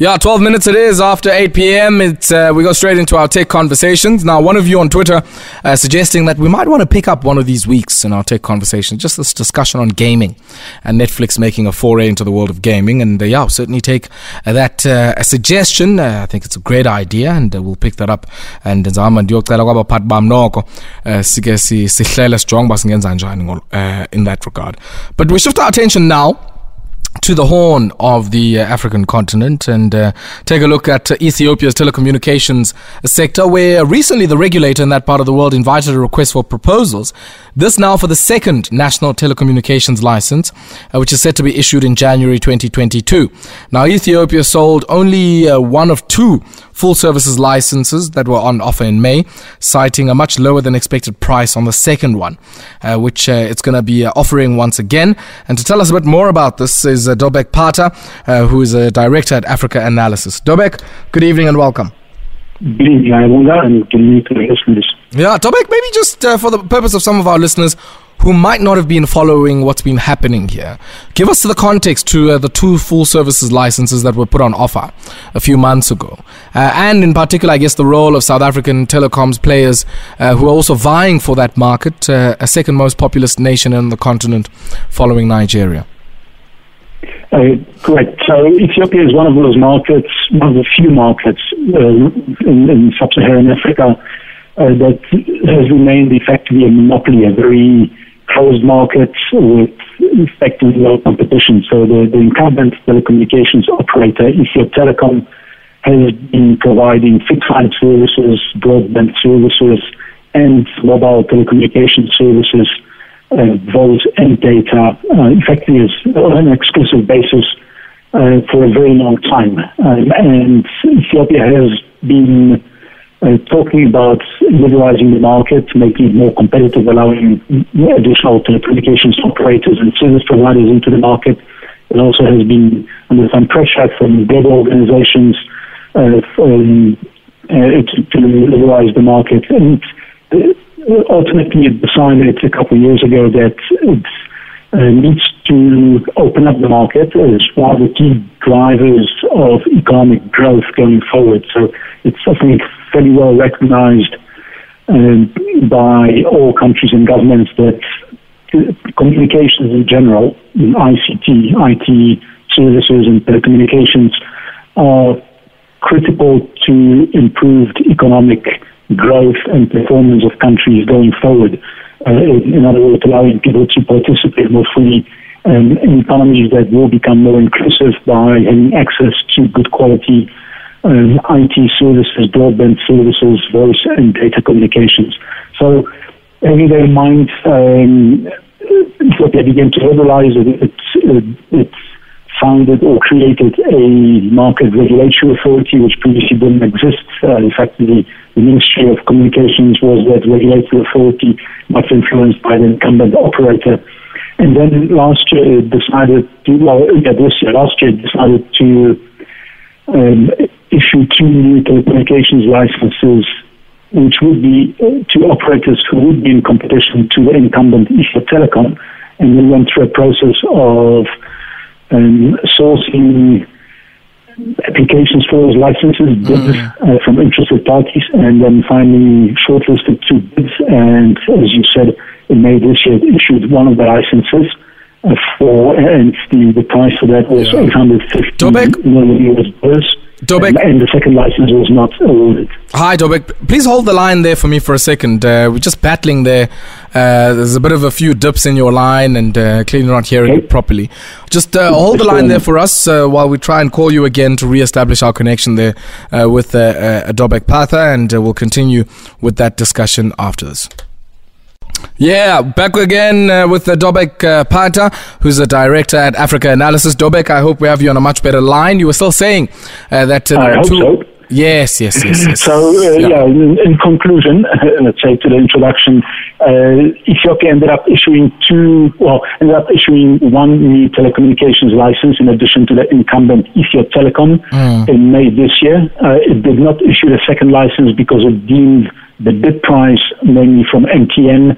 Yeah, 12 minutes it is after 8 p.m. It's, uh, we go straight into our tech conversations. Now, one of you on Twitter uh, suggesting that we might want to pick up one of these weeks in our tech conversation, just this discussion on gaming and Netflix making a foray into the world of gaming. And uh, yeah, I'll certainly take uh, that uh, a suggestion. Uh, I think it's a great idea and we'll pick that up. And ndizama in that regard. But we shift our attention now to the horn of the uh, African continent and uh, take a look at uh, Ethiopia's telecommunications sector, where recently the regulator in that part of the world invited a request for proposals. This now for the second national telecommunications license, uh, which is set to be issued in January 2022. Now, Ethiopia sold only uh, one of two full services licenses that were on offer in May, citing a much lower than expected price on the second one, uh, which it's going to be offering once again. And to tell us a bit more about this is uh, Dobek Pater, uh, who is a director at Africa Analysis. Dobek, good evening and welcome. Good evening, and good evening to the listeners. Yeah, Dobek, maybe just uh, for the purpose of some of our listeners who might not have been following what's been happening here, give us the context to uh, the two full services licenses that were put on offer a few months ago. Uh, and in particular, I guess the role of South African telecoms players uh, who are also vying for that market, uh, a second most populous nation on the continent following Nigeria. Uh, correct. So Ethiopia is one of those markets, one of the few markets uh, in, in, sub-Saharan Africa uh, that has remained effectively a monopoly, a very closed market with effectively low competition. So the, the incumbent telecommunications operator, Ethio Telecom, has been providing fixed line services, broadband services, and mobile telecommunication services uh, vote and data uh, effectively on an exclusive basis uh, for a very long time. Um, and Ethiopia has been uh, talking about liberalizing the market, making it more competitive, allowing additional telecommunications operators and service providers into the market. It also has been under some pressure from global organizations uh, from, uh, to, to, liberalize the market. And ultimately decided a couple of years ago that it uh, needs to open up the market as one of the key drivers of economic growth going forward. So it's, I think, fairly well recognized uh, by all countries and governments that communications in general, in ICT, IT services and telecommunications are critical to improved economic growth and performance of countries going forward. Uh, in, other words, allowing people to participate more fully um, in economies that will become more inclusive by having access to good quality um, IT services, broadband services, voice and data communications. So, having that in mind, um, what they began to liberalize, it, it, it founded or created a market regulatory authority which previously didn't exist. Uh, in fact, the the Ministry of Communications was that regulatory authority, much influenced by the incumbent operator. And then last year it decided to, well, yeah, this year, last year it decided to um, issue two new telecommunications licenses, which would be uh, to operators who would be in competition to the incumbent Ethio Telecom. And we went through a process of um, sourcing applications for those licenses, bids mm. uh, from interested parties, and then finally shortlisted two bids. And as you said, in May this year, issued one of the licenses. Uh, for and the, the price for that was yeah. 850 million US dollars. Dobek. And, the second license was not awarded. Hi, Dobek. Please hold the line there for me for a second. Uh, we're just battling there. Uh, there's a bit of a few dips in your line and uh, clearly not hearing okay. it properly. Just uh, hold the line there for us uh, while we try and call you again to re-establish our connection there uh, with uh, Dobek Pater, and we'll continue with that discussion after this. Yeah, back again uh, with uh, Dobek uh, Pater, who's the director at Africa Analysis. Dobek, I hope we have you on a much better line. You were still saying uh, that uh, I hope two- so. Yes, yes, yes. yes. so, uh, yeah, yeah in, in, conclusion, let's say to the introduction, uh, Ethiopia ended up issuing two, well, ended up issuing one new telecommunications license in addition to the incumbent Ethio Telecom mm. in May this year. Uh, it did not issue the second license because it deemed the bid price, mainly from MTN,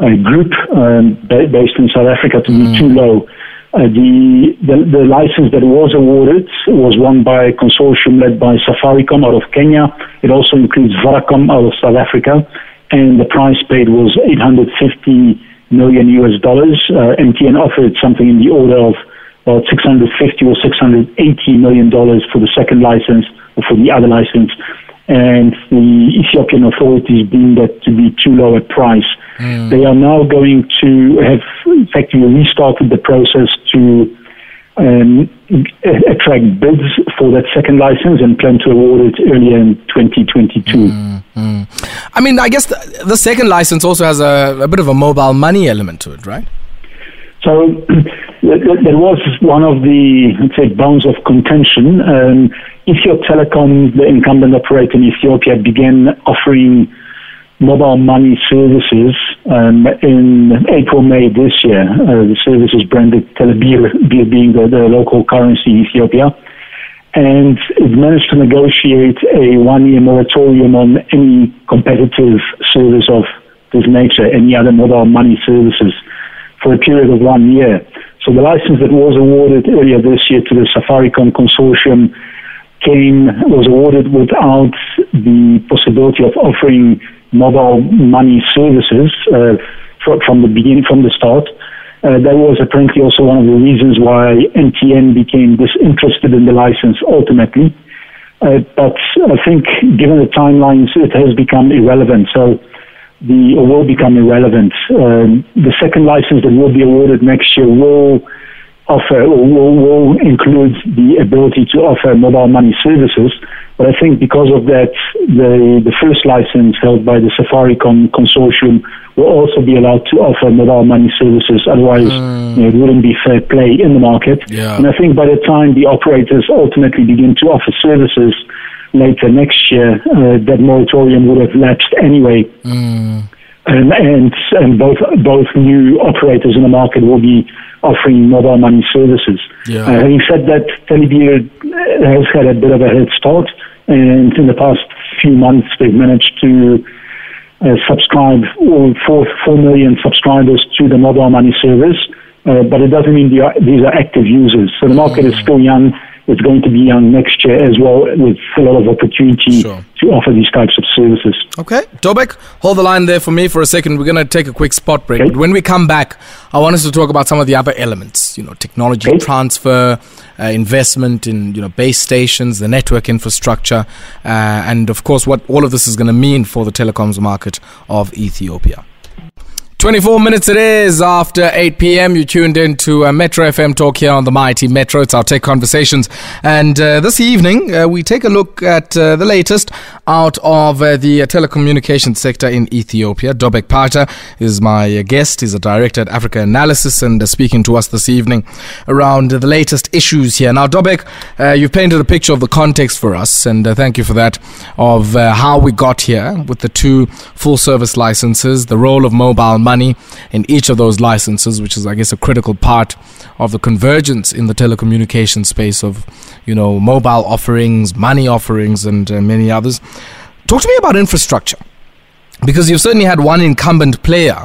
uh, group um, based in South Africa, to be mm. too low Uh, the, the, the license that was awarded was won by a consortium led by Safaricom out of Kenya. It also includes Vodacom out of South Africa, and the price paid was 850 million US dollars. Uh, MTN offered something in the order of about 650 or 680 million dollars for the second license or for the other license and the Ethiopian authorities deemed that to be too low a price. Mm. They are now going to have effectively restarted the process to um, attract bids for that second license and plan to award it earlier in 2022. Mm, mm. I mean, I guess the, the second license also has a, a, bit of a mobile money element to it, right? So that was one of the, let's say, bones of contention. Um, Ethio Telecom, the incumbent operator in Ethiopia, began offering mobile money services um, in April, May this year. Uh, the service is branded Telebirr, being the, the, local currency in Ethiopia. And it managed to negotiate a one year moratorium on any competitive service of this nature, any other mobile money services, for a period of one year. So the license that was awarded earlier this year to the Safaricom consortium came was awarded without the possibility of offering mobile money services uh, from the beginning, from the start. Uh, that was apparently also one of the reasons why MTN became disinterested in the license ultimately. Uh, but I think, given the timelines, it has become irrelevant. So the or will become irrelevant. Um, the second license that will be awarded next year will offer or will, will include the ability to offer mobile money services. But I think because of that, the, the first license held by the Safaricom consortium will also be allowed to offer mobile money services. Otherwise, mm. you know, it wouldn't be fair play in the market. Yeah. And I think by the time the operators ultimately begin to offer services later next year, uh, that moratorium would have lapsed anyway. Mm. And, and, and both both new operators in the market will be offering mobile money services. Yeah. Uh, having said that, Telebirr has had a bit of a head start, and in the past few months, they've managed to uh, subscribe four, 4 million subscribers to the mobile money service. Uh, but it doesn't mean are, these are active users. So the market mm. is still young it's going to be young next year as well with a lot of opportunity sure. to offer these types of services. Okay. Dobek, hold the line there for me for a second. We're going to take a quick spot break. Okay. But when we come back, I want us to talk about some of the other elements, you know, technology okay. transfer, uh, investment in, you know, base stations, the network infrastructure, uh, and of course what all of this is going to mean for the telecoms market of Ethiopia. 24 minutes it is after 8 p.m. You tuned in to uh, Metro FM Talk here on the Mighty Metro. It's our Tech Conversations. And uh, this evening, uh, we take a look at uh, the latest out of uh, the uh, telecommunications sector in Ethiopia. Dobek Pater is my guest. He's a director at Africa Analysis and speaking to us this evening around the latest issues here. Now, Dobek, you've painted a picture of the context for us, and thank you for that, of how we got here with the two full service licenses, the role of mobile money in each of those licenses, which is, I guess, a critical part of the convergence in the telecommunication space of, you know, mobile offerings, money offerings, and uh, many others. Talk to me about infrastructure, because you've certainly had one incumbent player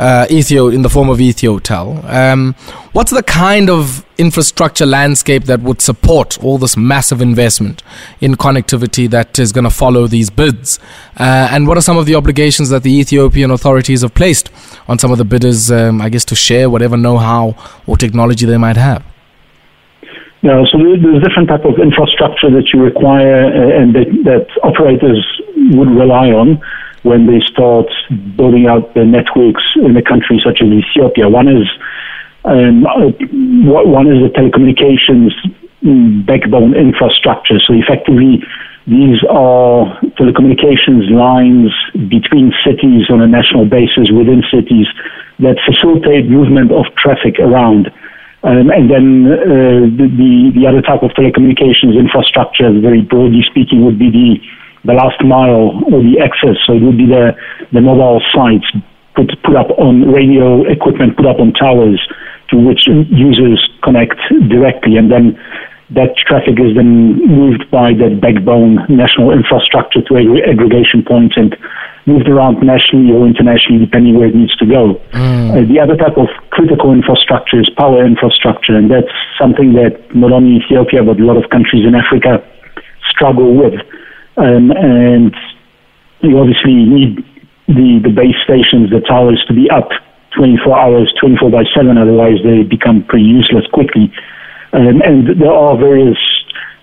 uh, Ethio in the form of Ethiotel. Um, what's the kind of infrastructure landscape that would support all this massive investment in connectivity that is going to follow these bids? Uh, and what are some of the obligations that the Ethiopian authorities have placed on some of the bidders, um, I guess, to share whatever know-how or technology they might have? Yeah, so there's different type of infrastructure that you require uh, and that, that operators would rely on when they start building out the networks in a country such as Ethiopia. One is um, one is the telecommunications backbone infrastructure. So effectively, these are telecommunications lines between cities on a national basis within cities that facilitate movement of traffic around. Um, and then uh, the, the other type of telecommunications infrastructure, very broadly speaking, would be the the last mile or the access. So it would be the, the mobile sites put, put up on radio equipment, put up on towers to which users connect directly. And then that traffic is then moved by that backbone national infrastructure to aggregation points and moved around nationally or internationally, depending where it needs to go. Mm. Uh, the other type of critical infrastructure is power infrastructure, and that's something that not only Ethiopia but a lot of countries in Africa struggle with. Um, and you obviously need the, the base stations, the towers, to be up 24 hours, 24 by 7, otherwise they become pretty useless quickly. Um, and there are various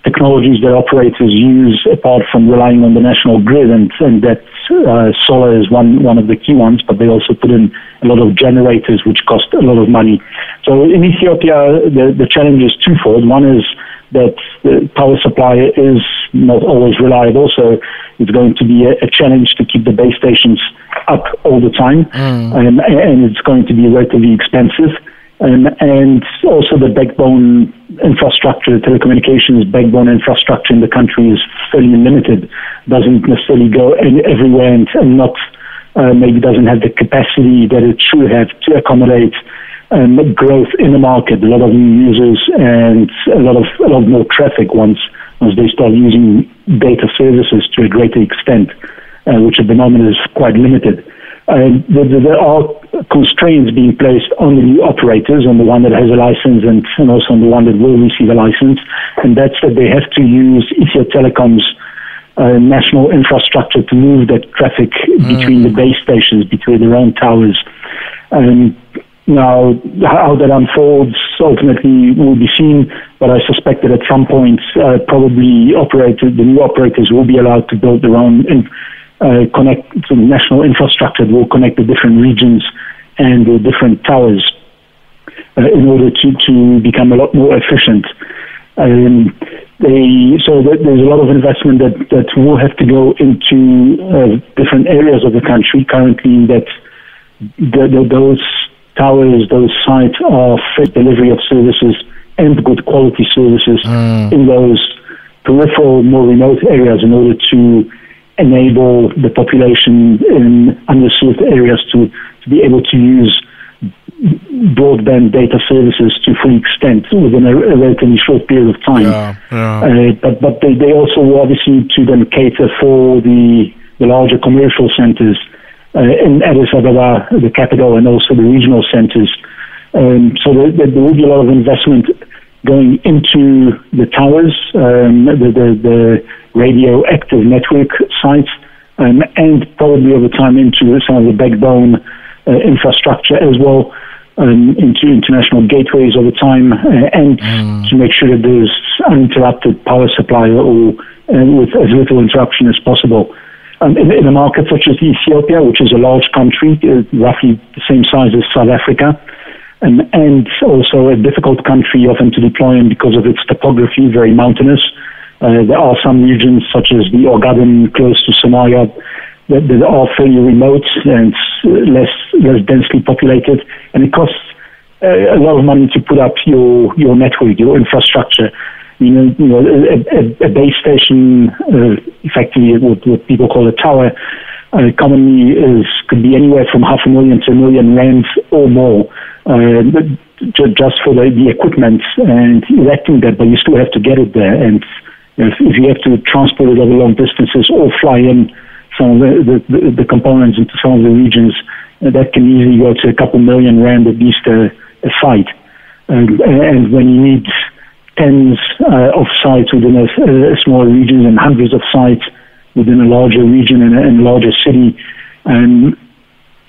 technologies that operators use apart from relying on the national grid, and, and that uh, solar is one, one of the key ones, but they also put in a lot of generators which cost a lot of money. So in Ethiopia, the, the challenge is twofold. One is that the power supply is not always reliable, so it's going to be a, a challenge to keep the base stations up all the time, mm. um, and it's going to be relatively expensive. Um, and also the backbone infrastructure, telecommunications backbone infrastructure in the country is fairly limited, doesn't necessarily go everywhere and, and not uh, maybe doesn't have the capacity that it should have to accommodate um, growth in the market, a lot of new users and a lot of a lot more traffic once once they start using data services to a greater extent, uh, which at the moment is quite limited. Uh, there, there, are constraints being placed on the new operators, on the one that has a license and, and also on the one that will receive a license, and that's that they have to use Ethio Telecom's uh, national infrastructure to move that traffic mm. between the base stations, between their own towers. Um, now, how that unfolds ultimately will be seen, but I suspect that at some point, uh, probably operator, the new operators will be allowed to build their own in, uh, connect national infrastructure that will connect the different regions and the different towers uh, in order to, to become a lot more efficient. Um, they, so there's a lot of investment that, that will have to go into uh, different areas of the country. Currently, that the, the, those towers, those sites are fit delivery of services and good quality services mm. in those peripheral, more remote areas in order to enable the population in underserved areas to, to be able to use broadband data services to full extent within a, a relatively short period of time. Yeah, yeah. Uh, but but they, they also obviously need to then cater for the the larger commercial centers uh, in Addis Ababa, the capital, and also the regional centers. Um, so there, there, will be a lot of investment going into the towers, um, the, the, the radio access network sites, um, and probably over time into some of the backbone uh, infrastructure as well. Um, into international gateways over time, uh, and mm. to make sure that there's uninterrupted power supply or uh, with as little interruption as possible. Um, in, in, a market such as Ethiopia, which is a large country, uh, roughly the same size as South Africa, um, and also a difficult country often to deploy in because of its topography, very mountainous. Uh, there are some regions such as the Ogaden close to Somalia that, that are fairly remote and less less densely populated, and it costs uh, a lot of money to put up your your network, your infrastructure you know, you know a, a, a base station, uh, effectively what, what people call a tower, uh, commonly is could be anywhere from half a million to a million rands or more, uh, just for the, the equipment and erecting that. But you still have to get it there, and if, if you have to transport it over long distances or fly in some of the, the, the components into some of the regions, uh, that can easily go to a couple million rand at least a, a site. and when you need tens uh, of sites within a, a small region and hundreds of sites within a larger region and a, and a larger city, and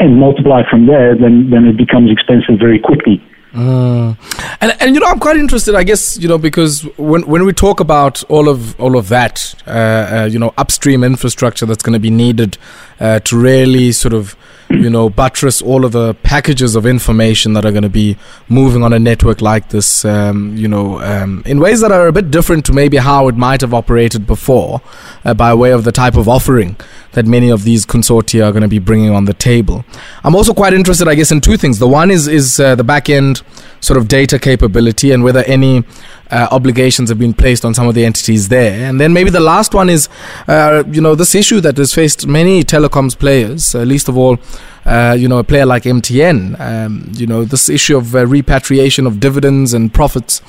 and multiply from there, then then it becomes expensive very quickly. Mm. And and you know I'm quite interested I guess you know because when when we talk about all of all of that uh, uh, you know upstream infrastructure that's going to be needed uh, to really sort of you know, buttress all of the packages of information that are going to be moving on a network like this, um, you know, um, in ways that are a bit different to maybe how it might have operated before, uh, by way of the type of offering that many of these consortia are going to be bringing on the table. I'm also quite interested, I guess, in two things. The one is is uh, the back end sort of data capability and whether any uh, obligations have been placed on some of the entities there. And then maybe the last one is, uh, you know, this issue that has faced many telecoms players, uh, least of all, uh, you know, a player like MTN. Um, you know, this issue of uh, repatriation of dividends and profits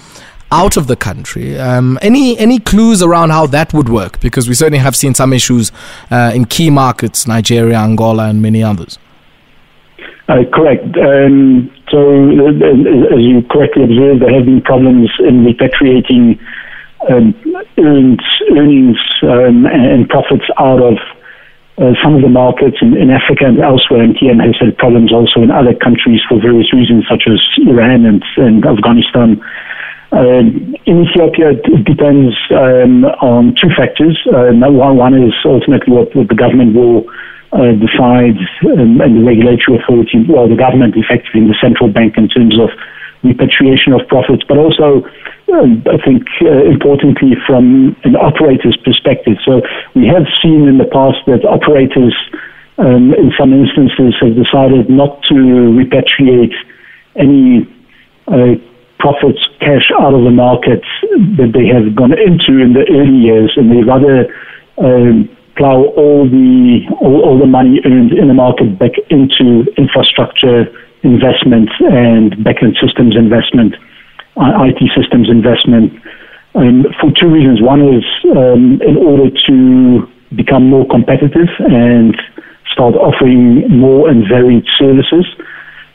out of the country. Um, any any clues around how that would work? Because we certainly have seen some issues uh, in key markets, Nigeria, Angola, and many others. Uh, correct. Um, so, uh, as you correctly observed, there have been problems in repatriating um, earnings um, and profits out of uh, some of the markets in, in, Africa and elsewhere. MTN has had problems also in other countries for various reasons, such as Iran and, and Afghanistan. Uh, in Ethiopia, it depends um, on two factors. Uh, one, one is ultimately what, what the government will uh, um, and the regulatory authority, well, the government effectively, the central bank in terms of repatriation of profits, but also, um, I think, uh, importantly, from an operator's perspective. So we have seen in the past that operators, um, in some instances, have decided not to repatriate any uh, profits, cash out of the market that they have gone into in the early years, and they rather um, plow all the all, all, the money earned in the market back into infrastructure investment and backend systems investment, IT systems investment, um, for two reasons. One is um, in order to become more competitive and start offering more and varied services.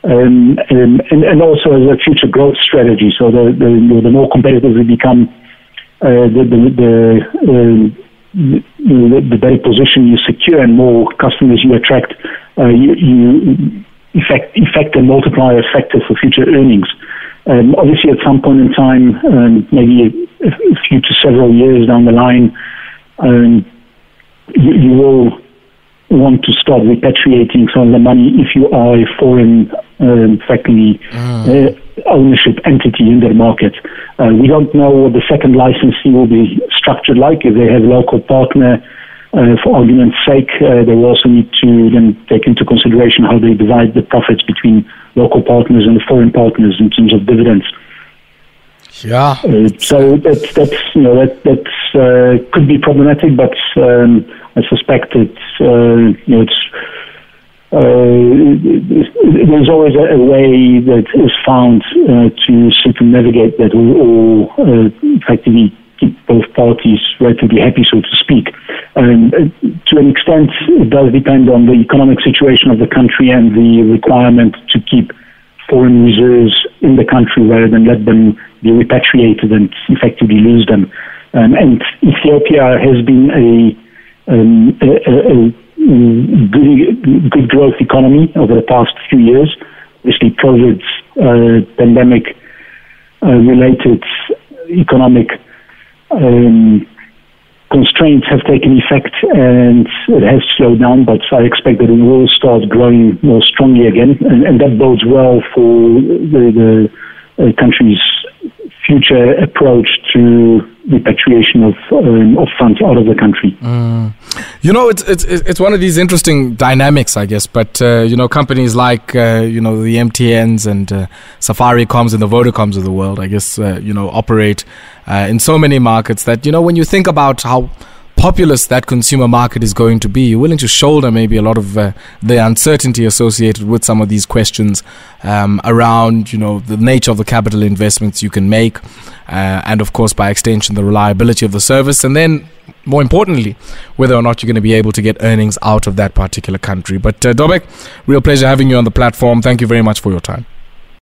Um, and, and, also as a future growth strategy. So the, the, the more competitive we become, uh, the, the, the um, the, the better position you secure and more customers you attract, uh, you, you effect, effect a multiplier factor for future earnings. Um, obviously, at some point in time, um, maybe a, a, few to several years down the line, um, you, you, will want to start repatriating some of the money if you are a foreign, um, effectively, mm. uh, ownership entity in their market. Uh, we don't know what the second licensee will be structured like. If they have a local partner, uh, for argument's sake, uh, they will also need to then take into consideration how they divide the profits between local partners and the foreign partners in terms of dividends. Yeah. Uh, so that's that's you know that that's uh, could be problematic, but um, I suspect it's uh, you know it's uh, there's always a, a, way that is found uh, to circumnavigate that will all uh, effectively keep both parties relatively happy, so to speak. Um, to an extent, it does depend on the economic situation of the country and the requirement to keep foreign reserves in the country rather than let them be repatriated and effectively lose them. Um, and Ethiopia has been a, um, a, a good, good growth economy over the past few years. Obviously, COVID uh, pandemic uh, related economic um, constraints have taken effect and it has slowed down, but I expect that it will start growing more strongly again, and, and that bodes well for the, the country's future approach to repatriation of um, of funds out of the country. Mm. You know, it's it's it's one of these interesting dynamics, I guess. But uh, you know, companies like uh, you know the MTNs and uh, Safaricoms and the Vodacoms of the world, I guess, uh, you know, operate uh, in so many markets that you know when you think about how populous that consumer market is going to be, you're willing to shoulder maybe a lot of uh, the uncertainty associated with some of these questions um, around, you know, the nature of the capital investments you can make, uh, and of course, by extension, the reliability of the service, and then more importantly, whether or not you're going to be able to get earnings out of that particular country. But uh, Dobek, real pleasure having you on the platform. Thank you very much for your time.